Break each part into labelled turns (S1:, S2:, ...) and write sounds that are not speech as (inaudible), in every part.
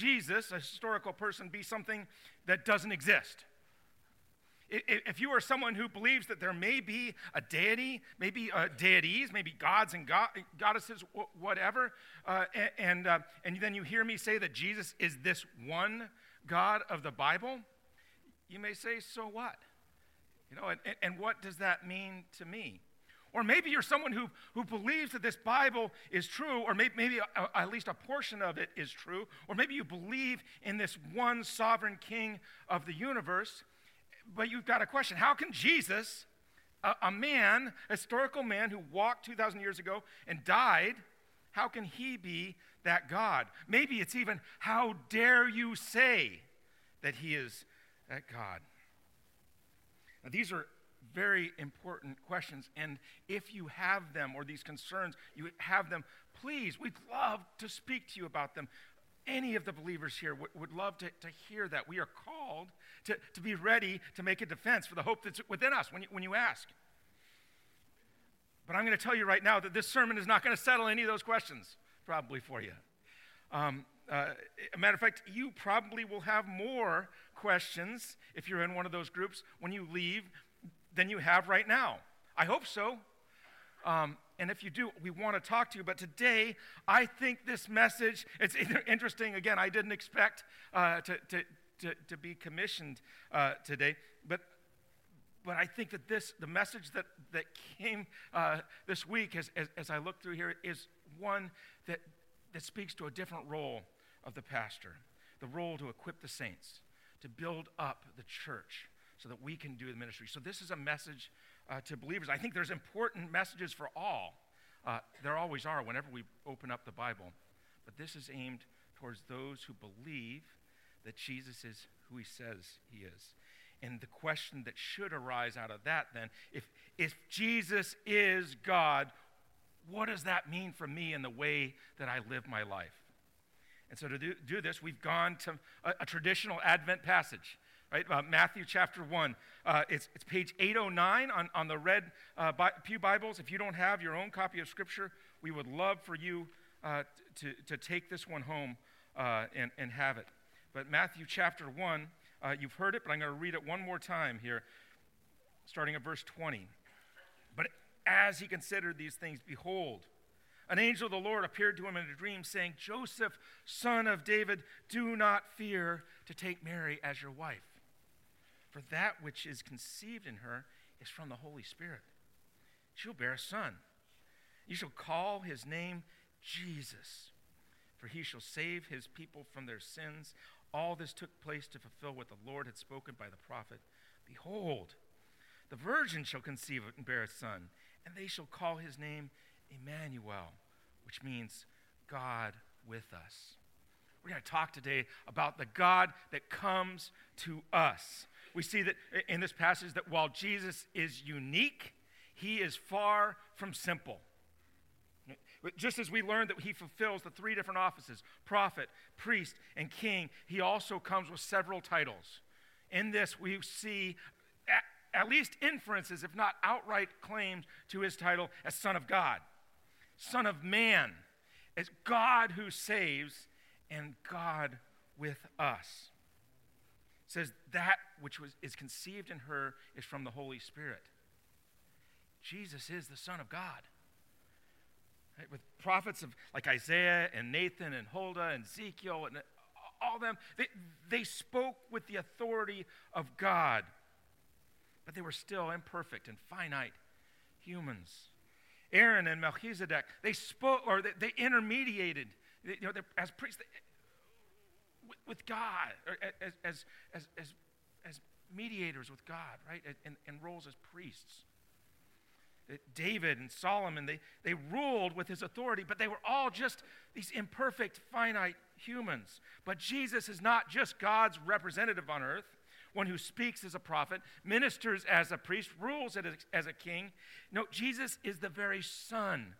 S1: Jesus, a historical person, be something that doesn't exist? If you are someone who believes that there may be a deity, maybe uh, deities, maybe gods and god, goddesses, whatever, uh, and, uh, and then you hear me say that Jesus is this one God of the Bible, you may say, so what? You know, and, and what does that mean to me? Or maybe you're someone who, who believes that this Bible is true, or maybe, maybe a, at least a portion of it is true, or maybe you believe in this one sovereign king of the universe, but you've got a question how can Jesus, a, a man, a historical man who walked 2,000 years ago and died, how can he be that God? Maybe it's even, how dare you say that he is that God? Now, these are very important questions, and if you have them or these concerns, you have them, please, we'd love to speak to you about them any of the believers here would, would love to, to hear that. We are called to, to be ready to make a defense for the hope that's within us when you, when you ask. But I'm going to tell you right now that this sermon is not going to settle any of those questions, probably for you. Um, uh, a matter of fact, you probably will have more questions if you're in one of those groups when you leave than you have right now. I hope so. Um, and if you do, we want to talk to you. But today, I think this message, it's interesting. Again, I didn't expect uh, to, to, to, to, be commissioned uh, today. But, but I think that this, the message that, that came uh, this week as, as, as I look through here is one that, that speaks to a different role of the pastor the role to equip the saints, to build up the church so that we can do the ministry. So, this is a message uh, to believers. I think there's important messages for all. Uh, there always are whenever we open up the Bible. But this is aimed towards those who believe that Jesus is who he says he is. And the question that should arise out of that then, if, if Jesus is God, what does that mean for me in the way that I live my life? And so to do, do this, we've gone to a, a traditional Advent passage right? Uh, Matthew chapter 1. Uh, it's, it's page 809 on, on the red uh, Bi- Pew Bibles. If you don't have your own copy of Scripture, we would love for you uh, to, to take this one home uh, and, and have it. But Matthew chapter 1, uh, you've heard it, but I'm going to read it one more time here, starting at verse 20. But as he considered these things, behold, an angel of the Lord appeared to him in a dream, saying, Joseph, son of David, do not fear to take Mary as your wife for that which is conceived in her is from the Holy Spirit. She'll bear a son. You shall call his name Jesus, for he shall save his people from their sins. All this took place to fulfill what the Lord had spoken by the prophet. Behold, the virgin shall conceive and bear a son, and they shall call his name Emmanuel, which means God with us. We're going to talk today about the God that comes to us we see that in this passage that while Jesus is unique, he is far from simple. Just as we learned that he fulfills the three different offices prophet, priest, and king he also comes with several titles. In this, we see at, at least inferences, if not outright claims, to his title as Son of God, Son of Man, as God who saves, and God with us says that which was, is conceived in her is from the Holy Spirit. Jesus is the Son of God. Right? With prophets of like Isaiah and Nathan and Huldah and Ezekiel and all them, they, they spoke with the authority of God, but they were still imperfect and finite humans. Aaron and Melchizedek, they spoke or they, they intermediated you know, as priests with God, as, as, as, as, as mediators with God, right? And, and roles as priests. Uh, David and Solomon, they, they ruled with his authority, but they were all just these imperfect, finite humans. But Jesus is not just God's representative on earth, one who speaks as a prophet, ministers as a priest, rules as a king. No, Jesus is the very Son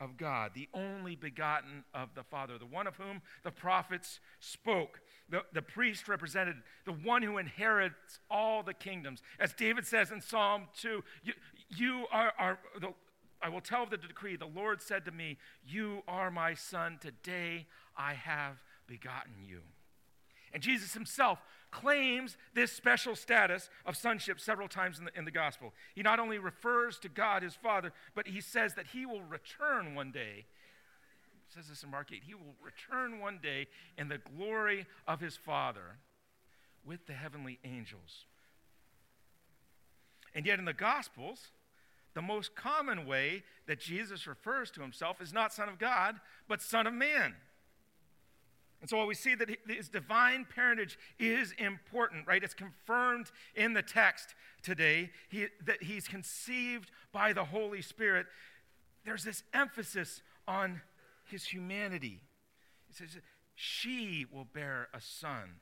S1: of God, the only begotten of the Father, the one of whom the prophets spoke. The, the priest represented the one who inherits all the kingdoms. As David says in Psalm 2, you, you are, are the, I will tell of the decree, the Lord said to me, You are my son, today I have begotten you. And Jesus himself claims this special status of sonship several times in the, in the gospel. He not only refers to God, his Father, but he says that he will return one day. He says this in Mark 8. He will return one day in the glory of his Father with the heavenly angels. And yet in the Gospels, the most common way that Jesus refers to himself is not Son of God, but Son of Man. And so we see that his divine parentage is important, right? It's confirmed in the text today he, that he's conceived by the Holy Spirit. There's this emphasis on his humanity. He says, She will bear a son.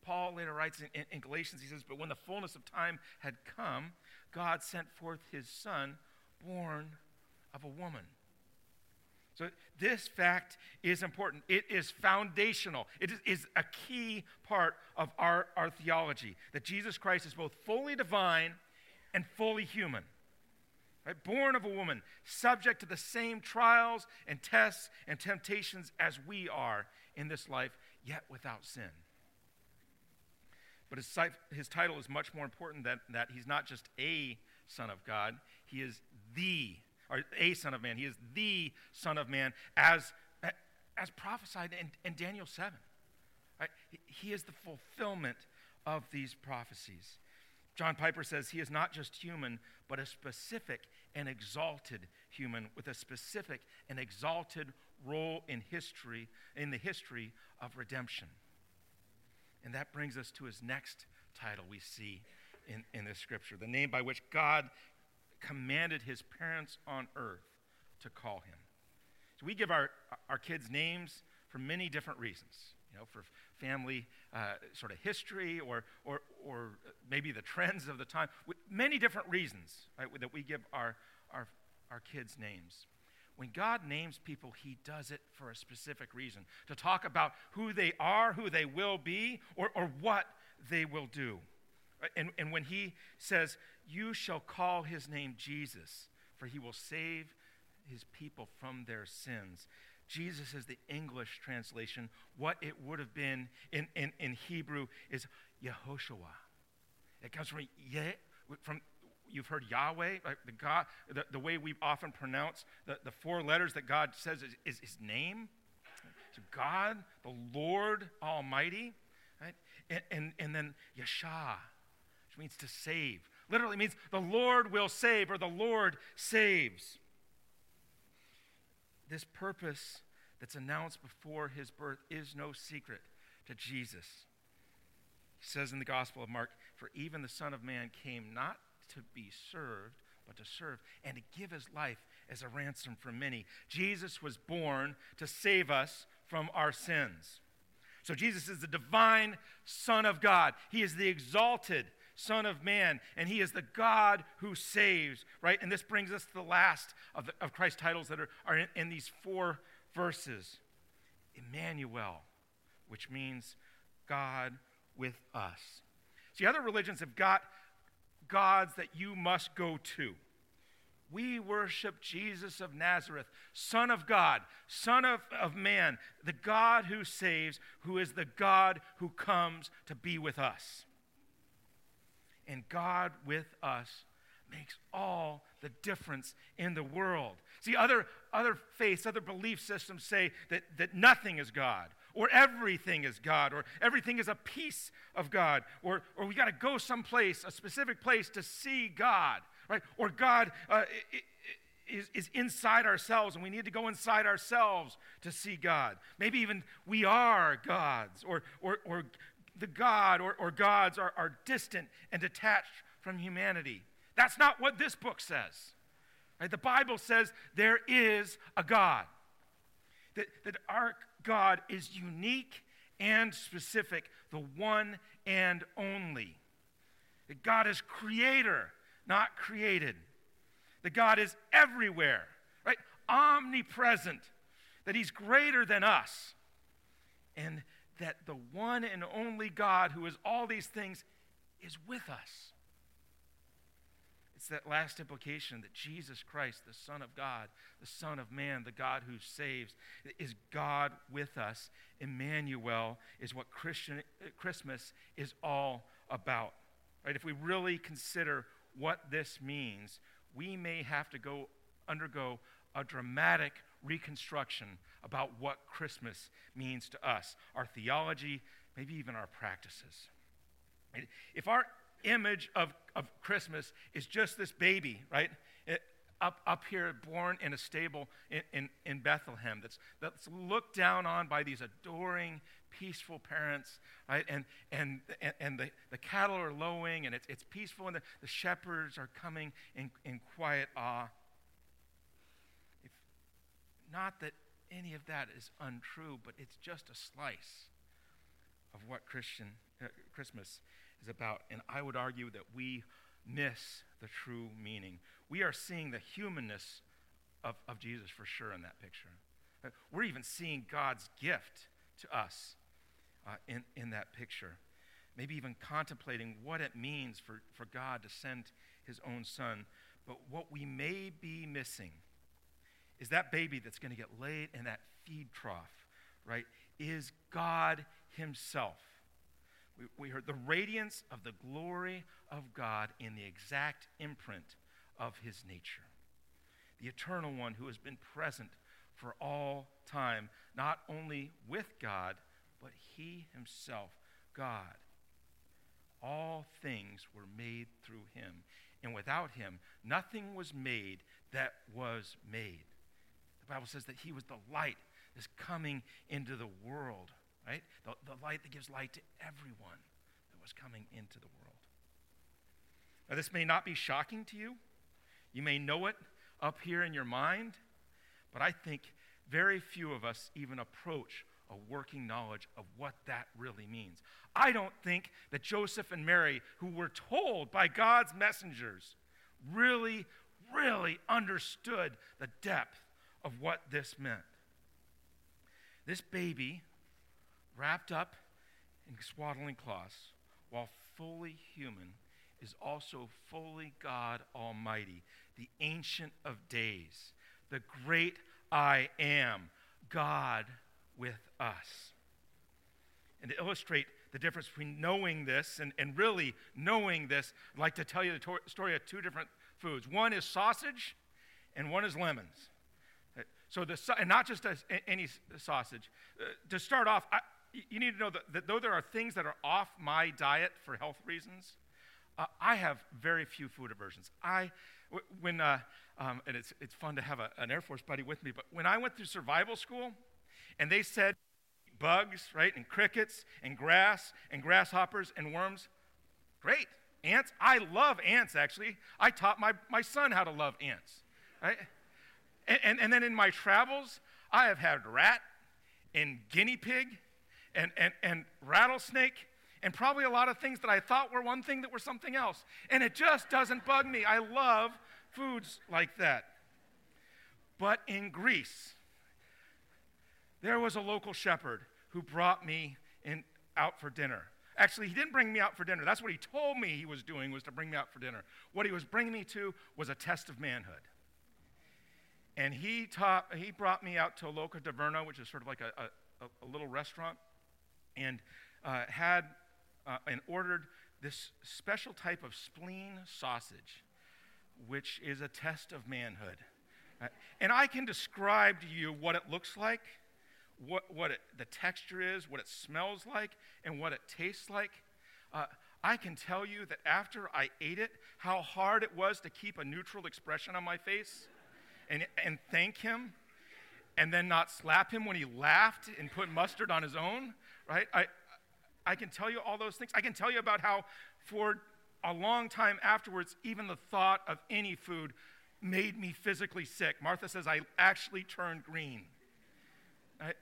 S1: Paul later writes in, in, Galatians, he says, But when the fullness of time had come, God sent forth his son, born of a woman. So, this fact is important. It is foundational. It is a key part of our, our theology that Jesus Christ is both fully divine and fully human. Right? Born of a woman, subject to the same trials and tests and temptations as we are in this life, yet without sin. But his, his title is much more important than that. He's not just a Son of God, he is the or a Son of Man. He is the Son of Man as, as prophesied in, in Daniel 7. Right? He is the fulfillment of these prophecies. John Piper says he is not just human, but a specific and exalted human with a specific and exalted role in history, in the history of redemption. And that brings us to his next title we see in, in this scripture the name by which God commanded his parents on earth to call him. So we give our, our kids names for many different reasons, you know, for family uh, sort of history or, or, or maybe the trends of the time, with many different reasons right, that we give our, our, our kids names. When God names people, He does it for a specific reason to talk about who they are, who they will be, or, or what they will do. And, and when He says, you shall call his name Jesus, for he will save his people from their sins. Jesus is the English translation. What it would have been in, in, in Hebrew is Yehoshua. It comes from, Ye, from you've heard Yahweh, the, God, the, the way we often pronounce the, the four letters that God says is, is his name. So God, the Lord Almighty, right? And, and, and then Yeshua, which means to save literally means the Lord will save or the Lord saves. This purpose that's announced before his birth is no secret to Jesus. He says in the Gospel of Mark, For even the Son of Man came not to be served, but to serve and to give his life as a ransom for many. Jesus was born to save us from our sins. So Jesus is the divine Son of God. He is the exalted Son of Man, and he is the God who saves, right? And this brings us to the last of, the, of Christ's titles that are, are in, in these four verses Emmanuel, which means God with us. See, other religions have got gods that you must go to. We worship Jesus of Nazareth, Son of God, Son of, of man, the God who saves, who is the God who comes to be with us and God with us makes all the difference in the world. See, other, other faiths, other belief systems say that, that nothing is God, or everything is God, or everything is a piece of God, or, or we got to go someplace, a specific place to see God, right? Or God uh, is, is inside ourselves, and we need to go inside ourselves to see God. Maybe even we are gods, or, or, or the God or, or gods are, are distant and detached from humanity. That's not what this book says. Right? The Bible says there is a God, that, that our God is unique and specific, the one and only. That God is creator, not created. That God is everywhere, right? Omnipresent. That He's greater than us. And that the one and only God who is all these things is with us. It's that last implication that Jesus Christ, the Son of God, the Son of Man, the God who saves, is God with us. Emmanuel is what Christian, uh, Christmas is all about. Right? If we really consider what this means, we may have to go undergo a dramatic reconstruction about what Christmas means to us, our theology, maybe even our practices. If our image of, of Christmas is just this baby, right? It, up, up here, born in a stable in, in, in Bethlehem, that's, that's looked down on by these adoring, peaceful parents, right? And, and, and, the, the cattle are lowing, and it's, it's peaceful, and the, the shepherds are coming in, in quiet awe. If, not that any of that is untrue, but it's just a slice of what Christian, uh, Christmas is about. And I would argue that we miss the true meaning. We are seeing the humanness of, of Jesus for sure in that picture. Uh, we're even seeing God's gift to us uh, in, in that picture. Maybe even contemplating what it means for, for God to send his own son. But what we may be missing is that baby that's going to get laid in that feed trough, right? Is God himself we, we heard the radiance of the glory of God in the exact imprint of his nature. The eternal one who has been present for all time, not only with God, but he himself, God. All things were made through him, and without him, nothing was made that was made. The Bible says that he was the light that's coming into the world right? The, the light that gives light to everyone that was coming into the world. Now, this may not be shocking to you. You may know it up here in your mind, but I think very few of us even approach a working knowledge of what that really means. I don't think that Joseph and Mary, who were told by God's messengers, really, really understood the depth of what this meant. This baby wrapped up in swaddling cloths, while fully human, is also fully God Almighty, the Ancient of Days, the great I am, God with us. And to illustrate the difference between knowing this and, and really knowing this, I'd like to tell you the to- story of two different foods. One is sausage, and one is lemons. So, the, and not just a, any sausage. Uh, to start off, I, you need to know that, that, though there are things that are off my diet for health reasons, uh, I have very few food aversions. I, when, uh, um, and it's, it's fun to have a, an Air Force buddy with me, but when I went through survival school and they said bugs, right, and crickets and grass and grasshoppers and worms, great. Ants, I love ants actually. I taught my, my son how to love ants, right? And, and, and then in my travels, I have had rat and guinea pig and, and, and rattlesnake and probably a lot of things that I thought were one thing that were something else. And it just doesn't bug me. I love foods like that. But in Greece, there was a local shepherd who brought me in, out for dinner. Actually, he didn't bring me out for dinner. That's what he told me he was doing was to bring me out for dinner. What he was bringing me to was a test of manhood. And he taught, he brought me out to Loca Taverna, which is sort of like a, a, a little restaurant and uh, had uh, and ordered this special type of spleen sausage, which is a test of manhood. Uh, and I can describe to you what it looks like, what, what it, the texture is, what it smells like, and what it tastes like. Uh, I can tell you that after I ate it, how hard it was to keep a neutral expression on my face and, and thank him and then not slap him when he laughed and put mustard on his own right? I, I can tell you all those things. I can tell you about how, for a long time afterwards, even the thought of any food made me physically sick. Martha says I actually turned green. Right?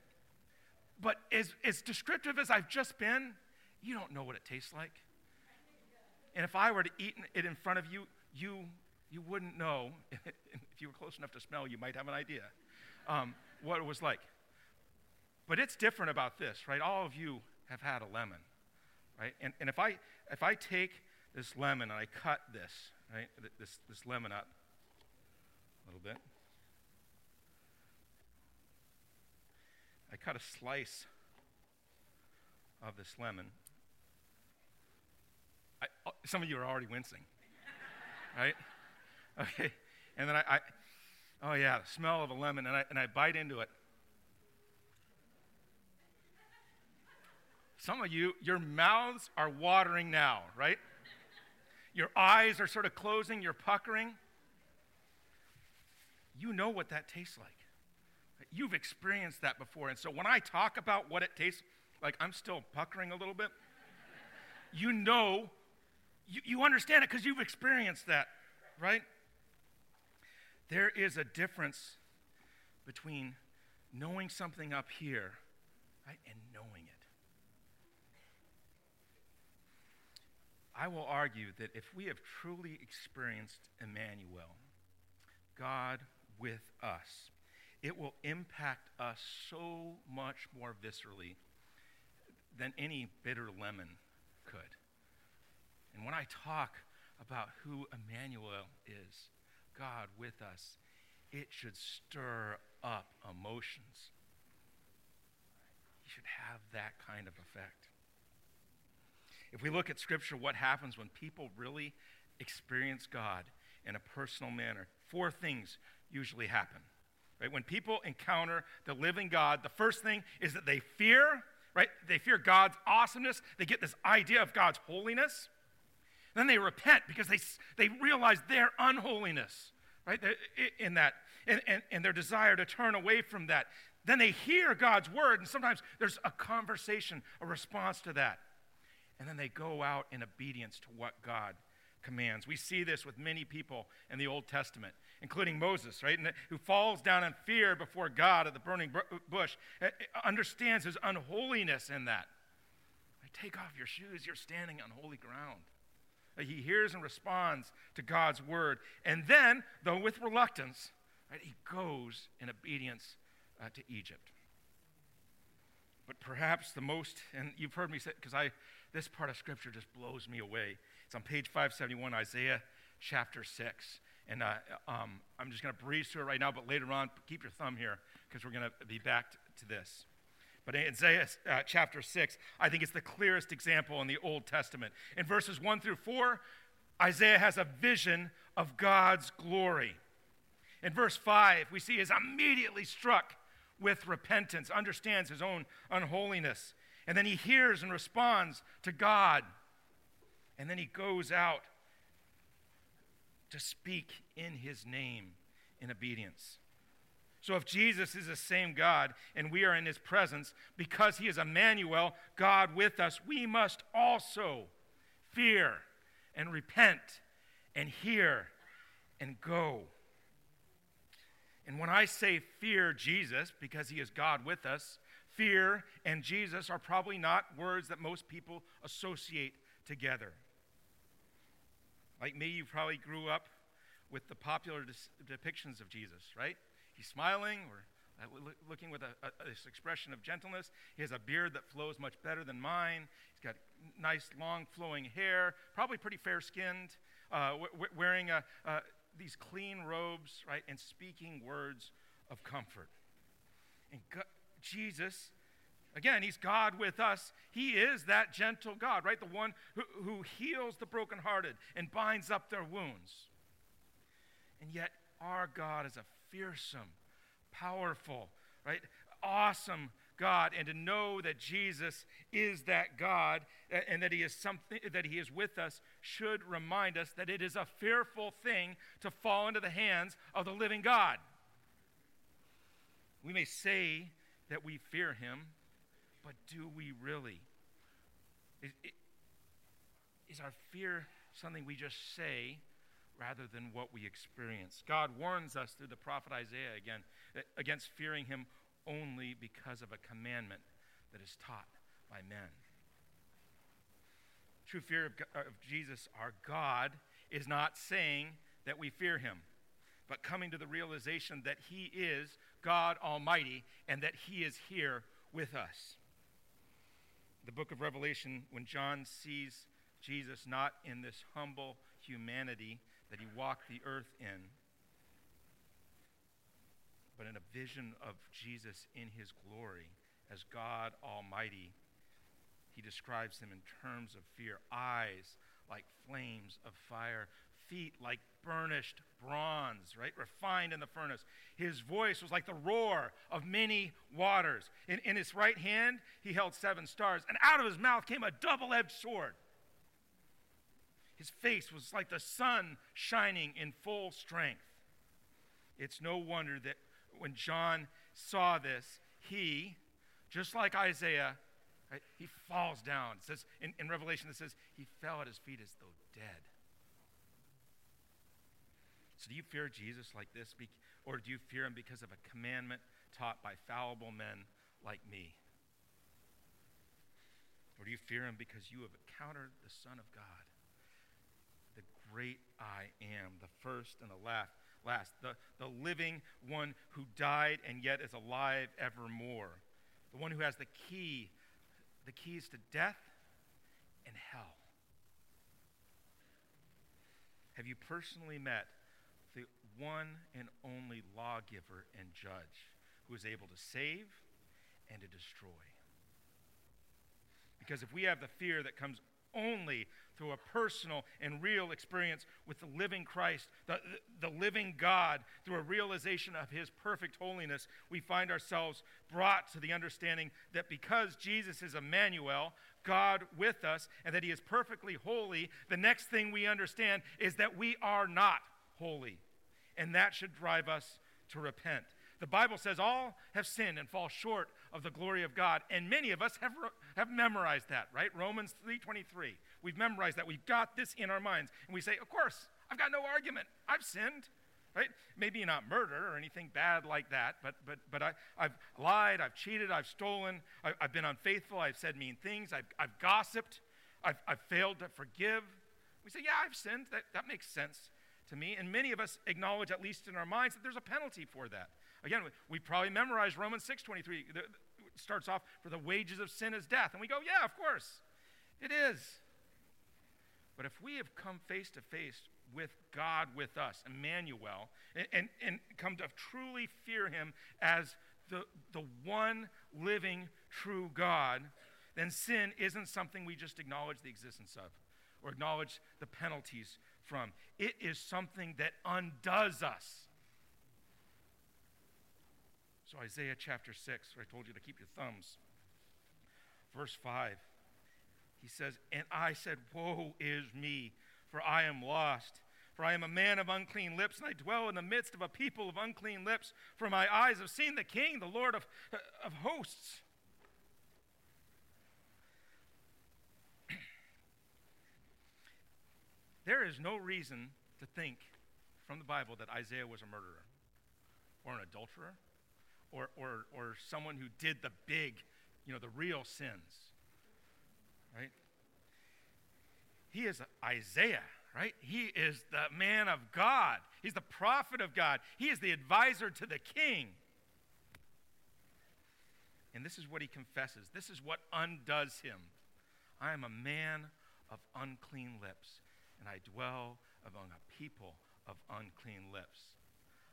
S1: But as, as descriptive as I've just been, you don't know what it tastes like. And if I were to eat it in front of you, you, you wouldn't know. (laughs) if you were close enough to smell, you might have an idea um, what it was like. But it's different about this, right? All of you have had a lemon, right? And, and if, I, if I take this lemon and I cut this right? This, this lemon up a little bit. I cut a slice of this lemon. I, oh, some of you are already wincing, (laughs) right? (laughs) Okay. And then I, I, oh yeah, the smell of a lemon, and I, and I bite into it. Some of you, your mouths are watering now, right? Your eyes are sort of closing, you're puckering. You know what that tastes like. You've experienced that before. And so when I talk about what it tastes like, I'm still puckering a little bit. you know, you, you understand it because you've experienced that, right? There is a difference between knowing something up here right, and knowing it. I will argue that if we have truly experienced Emmanuel, God with us, it will impact us so much more viscerally than any bitter lemon could. And when I talk about who Emmanuel is, God with us, it should stir up emotions. You should have that kind of effect. If we look at Scripture, what happens when people really experience God in a personal manner? Four things usually happen. Right? When people encounter the living God, the first thing is that they fear, right? They fear God's awesomeness. They get this idea of God's holiness. Then they repent because they, they realize their unholiness, right? In that, and, and, and their desire to turn away from that. Then they hear God's word, and sometimes there's a conversation, a response to that. And then they go out in obedience to what God commands. We see this with many people in the Old Testament, including Moses, right? The, uh, who falls down in fear before God at the burning uh, bush, uh, uh, understands his unholiness in that. Take off your shoes, you're standing on holy ground. He hears and responds to God's word. And then, though with reluctance, right, he goes in obedience uh, to Egypt. But perhaps the most, and you've heard me say, because I, this part of Scripture just blows me away. It's on page 571, Isaiah chapter 6. And uh, um, I'm just going to breeze through it right now, but later on, keep your thumb here because we're going to be back to this. But in Isaiah uh, chapter 6, I think it's the clearest example in the Old Testament. In verses 1 through 4, Isaiah has a vision of God's glory. In verse 5, we see he's immediately struck with repentance, understands his own unholiness. And then he hears and responds to God. And then he goes out to speak in his name in obedience. So if Jesus is the same God and we are in his presence because he is Emmanuel, God with us, we must also fear and repent and hear and go. And when I say fear Jesus because he is God with us, fear and Jesus are probably not words that most people associate together. Like me, you probably grew up with the popular depictions of Jesus, right? He's smiling or uh, looking with a, a, this expression of gentleness. He has a beard that flows much better than mine. He's got nice, long, flowing hair, probably pretty fair skinned, uh, w- wearing a, uh, these clean robes, right, and speaking words of comfort. And God, Jesus, again, He's God with us. He is that gentle God, right? The one who, who heals the brokenhearted and binds up their wounds. And yet, our God is a fearsome, powerful, right? Awesome God and to know that Jesus is that God and that he is something that he is with us should remind us that it is a fearful thing to fall into the hands of the living God. We may say that we fear him, but do we really? Is, our fear something we just say rather than what we experience. God warns us through the prophet Isaiah again against fearing him only because of a commandment that is taught by men. True fear of, of Jesus, our God, is not saying that we fear him, but coming to the realization that he is God Almighty and that he is here with us. The book of Revelation, when John sees Jesus not in this humble humanity, that he walked the earth in, but in a vision of Jesus in his glory as God Almighty. He describes him in terms of fear eyes like flames of fire, feet like burnished bronze, right? Refined in the furnace. His voice was like the roar of many waters. In, in his right hand, he held seven stars, and out of his mouth came a double edged sword. His face was like the sun shining in full strength. It's no wonder that when John saw this, he, just like Isaiah, he falls down. It says in, in Revelation, it says he fell at his feet as though dead. So, do you fear Jesus like this, or do you fear him because of a commandment taught by fallible men like me? Or do you fear him because you have encountered the Son of God, great I am, the first and the last, last the, the living one who died and yet is alive evermore, the one who has the key, the keys to death and hell? Have you personally met the one and only lawgiver and judge who is able to save and to destroy. Because if we have the fear that comes only through a personal and real experience with the living Christ, the, the living God, through a realization of his perfect holiness, we find ourselves brought to the understanding that because Jesus is Emmanuel, God with us, and that he is perfectly holy, the next thing we understand is that we are not holy and that should drive us to repent. The Bible says all have sinned and fall short of the glory of God, and many of us have, have memorized that, right? Romans 3:23. We've memorized that. We've got this in our minds, and we say, "Of course, I've got no argument. I've sinned." Right? Maybe not murder or anything bad like that, but but but I, I've lied, I've cheated, I've stolen, I, have been unfaithful, I've said mean things, I've, I've gossiped, I've, I've failed to forgive. We say, yeah, I've sinned. That, that makes sense to me. And many of us acknowledge, at least in our minds, that there's a penalty for that. Again, we, we probably memorized Romans 6.23. It starts off, for the wages of sin is death. And we go, yeah, of course, it is. But if we have come face to face with God with us, Emmanuel, and, and, and come to truly fear him as the, the one living true God, then sin isn't something we just acknowledge the existence of or acknowledge the penalties from. It is something that undoes us. So, Isaiah chapter 6, where I told you to keep your thumbs, verse 5, he says, And I said, Woe is me, for I am lost. For I am a man of unclean lips, and I dwell in the midst of a people of unclean lips. For my eyes have seen the King, the Lord of, of hosts. (clears throat) There is no reason to think from the Bible that Isaiah was a murderer or an adulterer or, or, or someone who did the big, you know, the real sins. Right? He is Isaiah, right? He is the man of God. He's the prophet of God. He is the advisor to the king. And this is what he confesses. This is what undoes him. I am a man of unclean lips and I dwell among a people of unclean lips.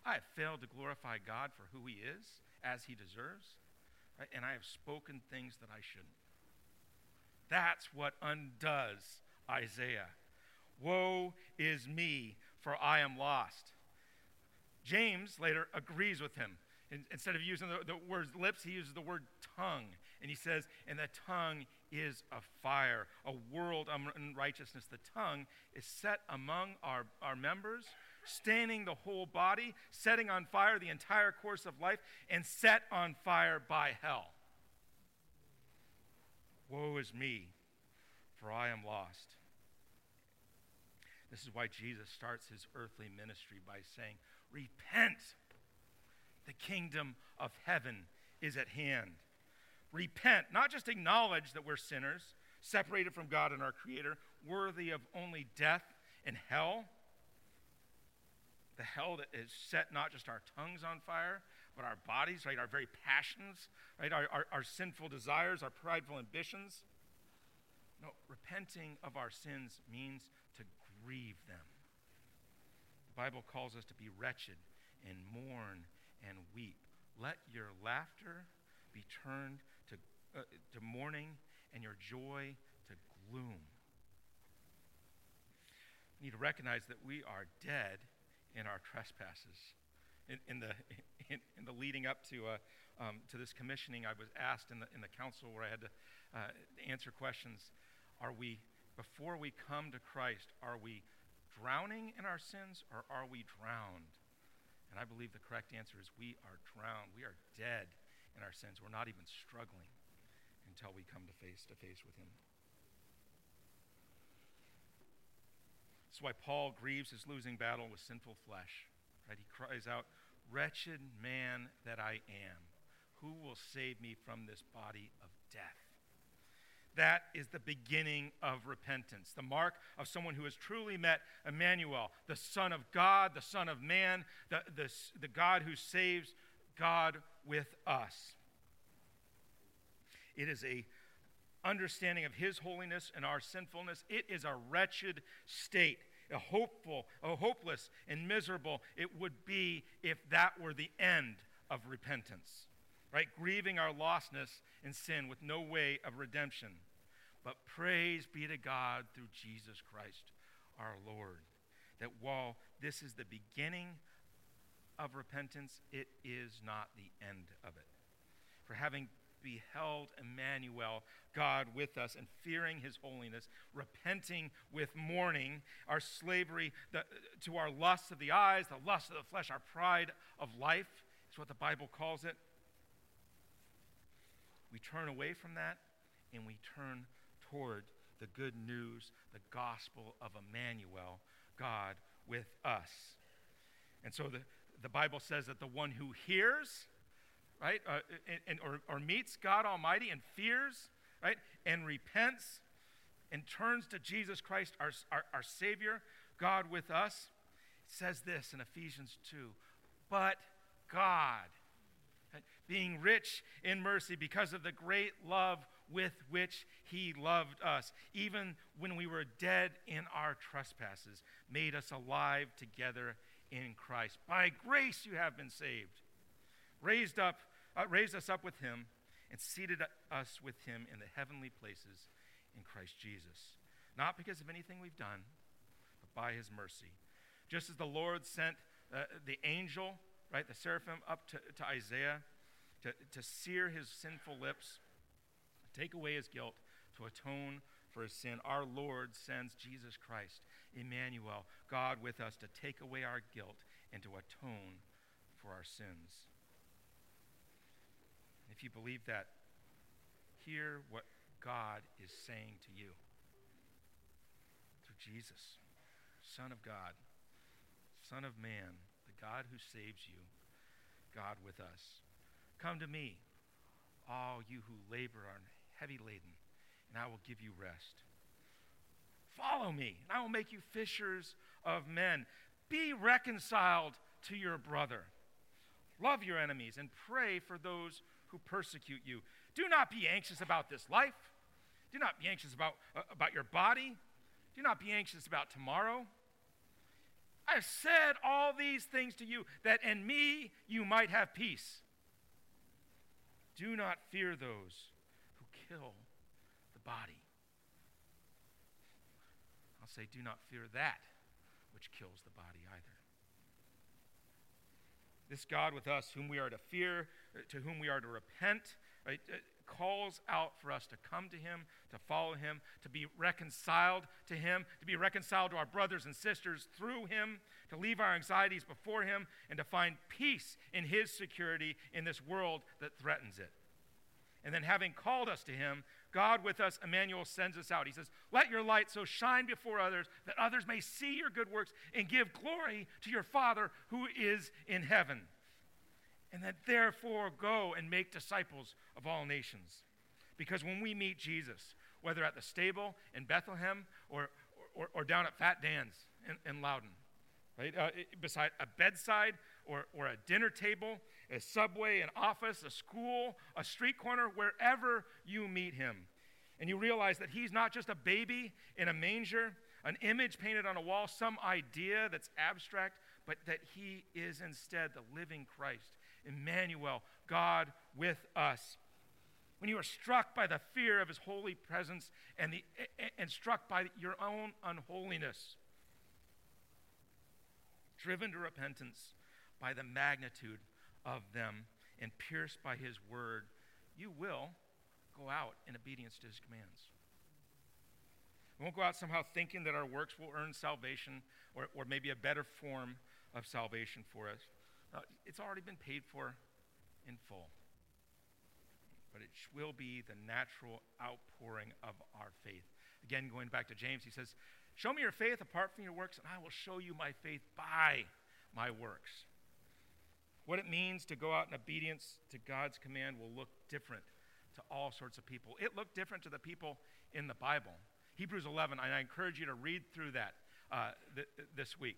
S1: I have failed to glorify God for who He is, as He deserves, right? and I have spoken things that I shouldn't. That's what undoes Isaiah. Woe is me, for I am lost. James later agrees with him. Instead of using the, the word lips, he uses the word tongue. And he says, and the tongue is a fire, a world of unrighteousness. The tongue is set among our, our members, staining the whole body, setting on fire the entire course of life, and set on fire by hell. Woe is me, for I am lost. This is why Jesus starts his earthly ministry by saying, Repent, the kingdom of heaven is at hand repent, not just acknowledge that we're sinners, separated from God and our Creator, worthy of only death and hell. The hell that is set not just our tongues on fire, but our bodies, right? Our very passions, right? Our, our, our sinful desires, our prideful ambitions. No, repenting of our sins means to grieve them. The Bible calls us to be wretched and mourn and weep. Let your laughter be turned to, uh, to mourning and your joy to gloom. We need to recognize that we are dead in our trespasses. In, in the, in, in, the leading up to, uh, um, to this commissioning, I was asked in the, in the council where I had to uh, answer questions Are we, before we come to Christ, are we drowning in our sins or are we drowned? And I believe the correct answer is we are drowned. We are dead in our sins. We're not even struggling until we come to face to face with Him. That's why Paul grieves his losing battle with sinful flesh. Right? He cries out, Wretched man that I am, who will save me from this body of death? That is the beginning of repentance, the mark of someone who has truly met Emmanuel, the Son of God, the Son of man, the, the, the God who saves God with us. It is a understanding of his holiness and our sinfulness. It is a wretched state, a hopeful, a hopeless and miserable it would be if that were the end of repentance. Right? Grieving our lostness in sin with no way of redemption. But praise be to God through Jesus Christ our Lord. That while this is the beginning of repentance, it is not the end of it. For having beheld Emmanuel, God with us, and fearing his holiness, repenting with mourning, our slavery the, to our lusts of the eyes, the lust of the flesh, our pride of life, is what the Bible calls it. We turn away from that and we turn toward the good news, the gospel of Emmanuel, God with us. And so the, the Bible says that the one who hears, right, uh, and, and, or, or meets God Almighty and fears, right, and repents and turns to Jesus Christ, our, our, our Savior, God with us, says this in Ephesians 2 But God, right, being rich in mercy because of the great love with which he loved us, even when we were dead in our trespasses, made us alive together in Christ. By grace you have been saved. Raised up, uh, raised us up with him and seated us with him in the heavenly places in Christ Jesus. Not because of anything we've done, but by his mercy. Just as the Lord sent uh, the angel, right, the seraphim up to, to Isaiah to, to sear his sinful lips, take away his guilt, to atone for his sin, our Lord sends Jesus Christ, Emmanuel, God with us, to take away our guilt and to atone for our sins. If you believe that, hear what God is saying to you through Jesus, Son of God, Son of Man, the God who saves you, God with us. Come to me, all you who labor and heavy laden, and I will give you rest. Follow me, and I will make you fishers of men. Be reconciled to your brother. Love your enemies and pray for those who persecute you. Do not be anxious about this life. Do not be anxious about, uh, about your body. Do not be anxious about tomorrow. I have said all these things to you that in me you might have peace. Do not fear those who kill the body. I'll say, do not fear that which kills the body either. This God with us, whom we are to fear, to whom we are to repent, right, calls out for us to come to Him, to follow Him, to be reconciled to Him, to be reconciled to our brothers and sisters through Him, to leave our anxieties before Him, and to find peace in His security in this world that threatens it. And then, having called us to Him, God with us, Emmanuel, sends us out. He says, Let your light so shine before others that others may see your good works and give glory to your Father who is in heaven. And that therefore go and make disciples of all nations. Because when we meet Jesus, whether at the stable in Bethlehem or, or, or down at Fat Dan's in, in Loudon, right? Uh, beside a bedside or, or a dinner table, a subway, an office, a school, a street corner, wherever you meet him. And you realize that he's not just a baby in a manger, an image painted on a wall, some idea that's abstract, but that he is instead the living Christ, Emmanuel, God with us. When you are struck by the fear of his holy presence and, the, and struck by your own unholiness, driven to repentance by the magnitude of them, and pierced by his word, you will go out in obedience to his commands. We won't go out somehow thinking that our works will earn salvation or, or maybe a better form of salvation for us. Uh, it's already been paid for in full. But it will be the natural outpouring of our faith. Again, going back to James, he says, Show me your faith apart from your works, and I will show you my faith by my works. What it means to go out in obedience to God's command will look different to all sorts of people. It looked different to the people in the Bible. Hebrews 11, and I encourage you to read through that uh, th- this week.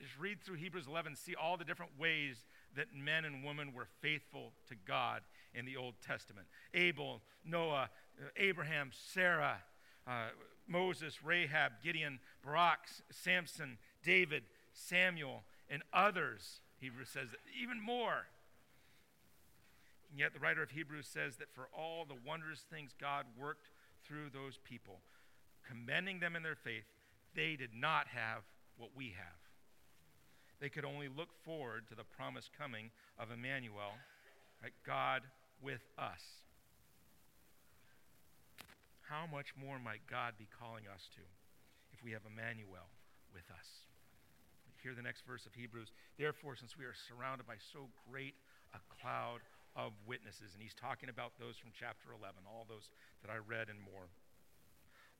S1: Just read through Hebrews 11, see all the different ways that men and women were faithful to God in the Old Testament Abel, Noah, uh, Abraham, Sarah, uh, Moses, Rahab, Gideon, Barak, Samson, David, Samuel, and others. Hebrews says even more. And yet, the writer of Hebrews says that for all the wondrous things God worked through those people, commending them in their faith, they did not have what we have. They could only look forward to the promised coming of Emmanuel, right? God with us. How much more might God be calling us to if we have Emmanuel with us? Hear the next verse of Hebrews. Therefore, since we are surrounded by so great a cloud of witnesses. And he's talking about those from chapter 11, all those that I read and more.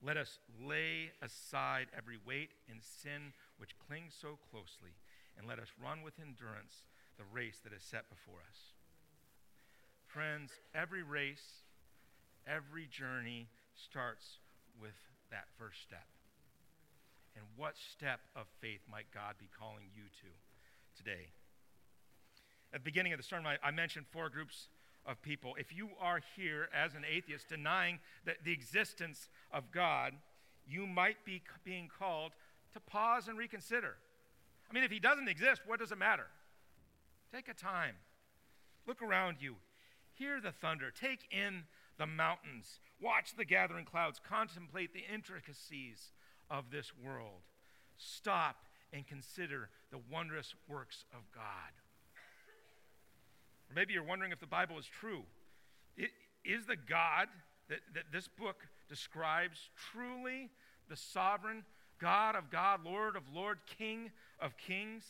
S1: Let us lay aside every weight and sin which clings so closely, and let us run with endurance the race that is set before us. Friends, every race, every journey starts with that first step. And what step of faith might God be calling you to today? At the beginning of the sermon, I, I mentioned four groups of people. If you are here as an atheist denying that the existence of God, you might be being called to pause and reconsider. I mean, if he doesn't exist, what does it matter? Take a time. Look around you. Hear the thunder. Take in the mountains. Watch the gathering clouds. Contemplate the intricacies of this world. Stop and consider the wondrous works of God. Or maybe you're wondering if the Bible is true. It, is the God that, that this book describes truly the sovereign God of God, Lord of Lord, King of kings?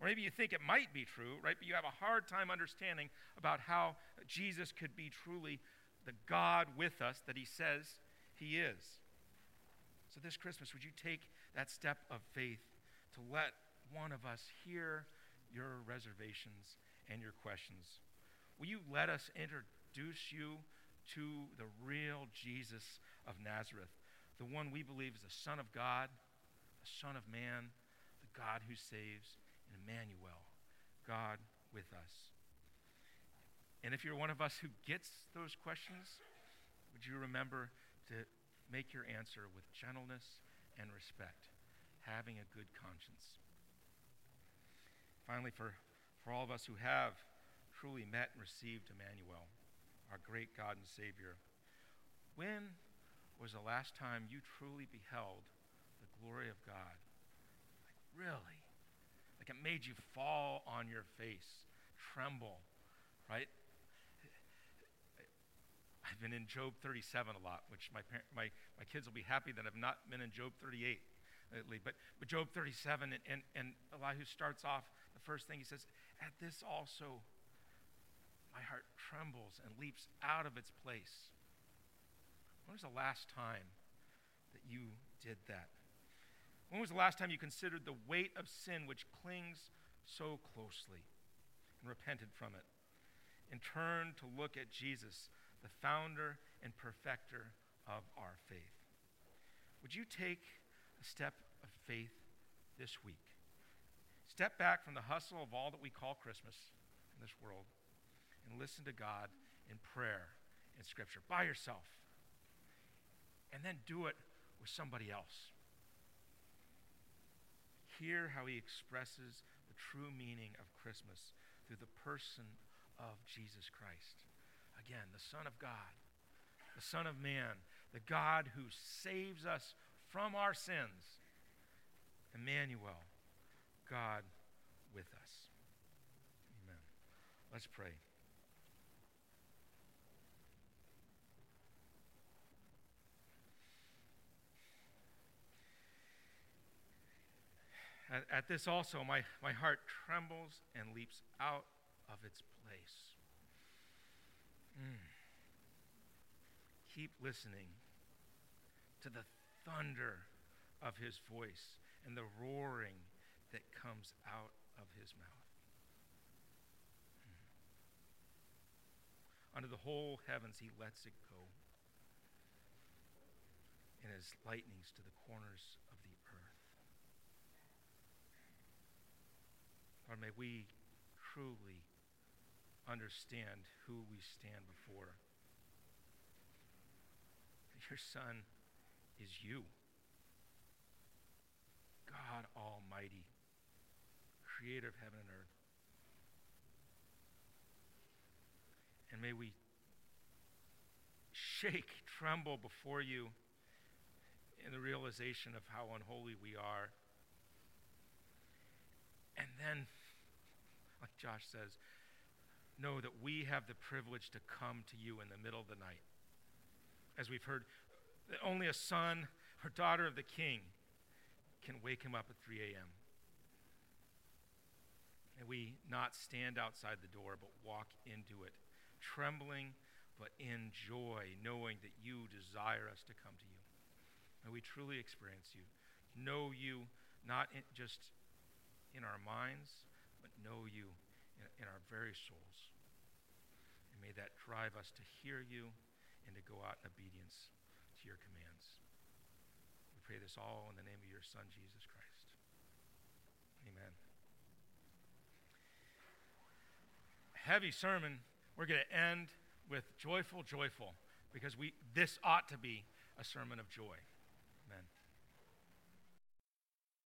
S1: Or maybe you think it might be true, right? But you have a hard time understanding about how Jesus could be truly the God with us that he says he is. So this Christmas, would you take that step of faith to let one of us hear your reservations and your questions. Will you let us introduce you to the real Jesus of Nazareth, the one we believe is the Son of God, the Son of Man, the God who saves, and Emmanuel, God with us. And if you're one of us who gets those questions, would you remember to make your answer with gentleness and respect, having a good conscience? Finally, for for all of us who have truly met and received Emmanuel, our great God and Savior. When was the last time you truly beheld the glory of God? Like, really? Like it made you fall on your face, tremble, right? I've been in Job 37 a lot, which my, my, my kids will be happy that I've not been in Job 38 lately. But, but Job 37, and, and, and Elihu starts off, the first thing he says, At this also my heart trembles and leaps out of its place. When was the last time that you did that? When was the last time you considered the weight of sin which clings so closely and repented from it and turned to look at Jesus, the founder and perfecter of our faith? Would you take a step of faith this week. Step back from the hustle of all that we call Christmas in this world and listen to God in prayer in Scripture by yourself. And then do it with somebody else. Hear how he expresses the true meaning of Christmas through the person of Jesus Christ. Again, the Son of God, the Son of Man, the God who saves us from our sins. Emmanuel, God with us. Amen. Let's pray. At, at, this also, my, my heart trembles and leaps out of its place. Mm. Keep listening to the thunder of his voice and the roaring that comes out of his mouth. Mm. Under the whole heavens, he lets it go, and his lightnings to the corners of the earth. Lord, may we truly understand who we stand before. Your Son is you, God Almighty, creator of heaven and earth. And may we shake, tremble before you in the realization of how unholy we are. And then, like Josh says, know that we have the privilege to come to you in the middle of the night. As we've heard, that only a son or daughter of the king can wake him up at 3 a.m. And we not stand outside the door, but walk into it, trembling, but in joy, knowing that you desire us to come to you. And we truly experience you, know you not just in our minds, but know you in, in our very souls. And may that drive us to hear you and to go out in obedience to your commands. We pray this all in the name of your Son, Jesus Christ. Amen. Heavy sermon. We're going to end with joyful, joyful, because we, this ought to be a sermon of joy.